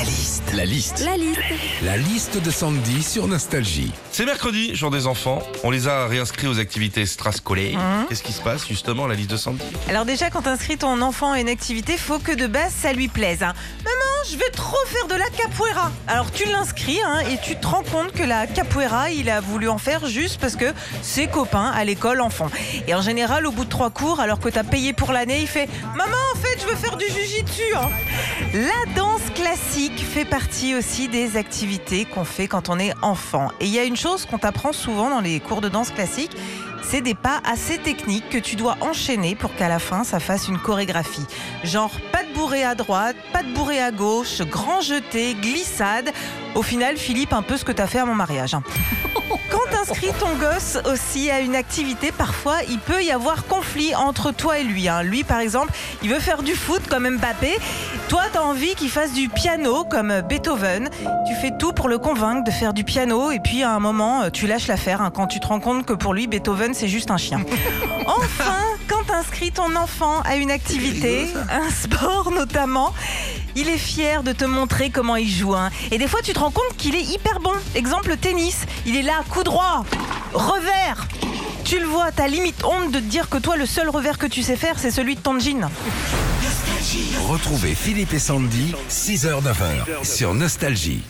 La liste. La liste. La liste. La liste de Sandy sur Nostalgie. C'est mercredi, jour des enfants. On les a réinscrits aux activités extrascolaires. Mhm. Qu'est-ce qui se passe justement à la liste de Sandy? Alors déjà, quand t'inscris ton enfant à une activité, faut que de base ça lui plaise. hein. Je veux trop faire de la capoeira. Alors tu l'inscris hein, et tu te rends compte que la capoeira, il a voulu en faire juste parce que ses copains à l'école en font. Et en général, au bout de trois cours, alors que t'as payé pour l'année, il fait Maman, en fait, je veux faire du jujitsu. hein. La danse classique fait partie aussi des activités qu'on fait quand on est enfant. Et il y a une chose qu'on t'apprend souvent dans les cours de danse classique, c'est des pas assez techniques que tu dois enchaîner pour qu'à la fin ça fasse une chorégraphie. Genre pas de bourré à droite, pas de bourré à gauche, grand jeté, glissade. Au final, Philippe, un peu ce que t'as fait à mon mariage. hein. t'inscris ton gosse aussi à une activité, parfois il peut y avoir conflit entre toi et lui. hein. Lui, par exemple, il veut faire du foot comme Mbappé. Toi, t'as envie qu'il fasse du piano comme Beethoven. Tu fais tout pour le convaincre de faire du piano et puis à un moment, euh, tu lâches l'affaire hein, quand tu te rends compte que pour lui, Beethoven, c'est juste un chien. Enfin, quand t'inscris ton enfant à une activité, un sport notamment, il est fier de te montrer comment il joue. hein. Et des fois, tu te rends compte qu'il est hyper bon. Exemple, le tennis. Il est là, coup droit, revers. Tu le vois, t'as limite honte de te dire que toi, le seul revers que tu sais faire, c'est celui de ton jean. Retrouvez Philippe et Sandy, 6h-9h sur Nostalgie.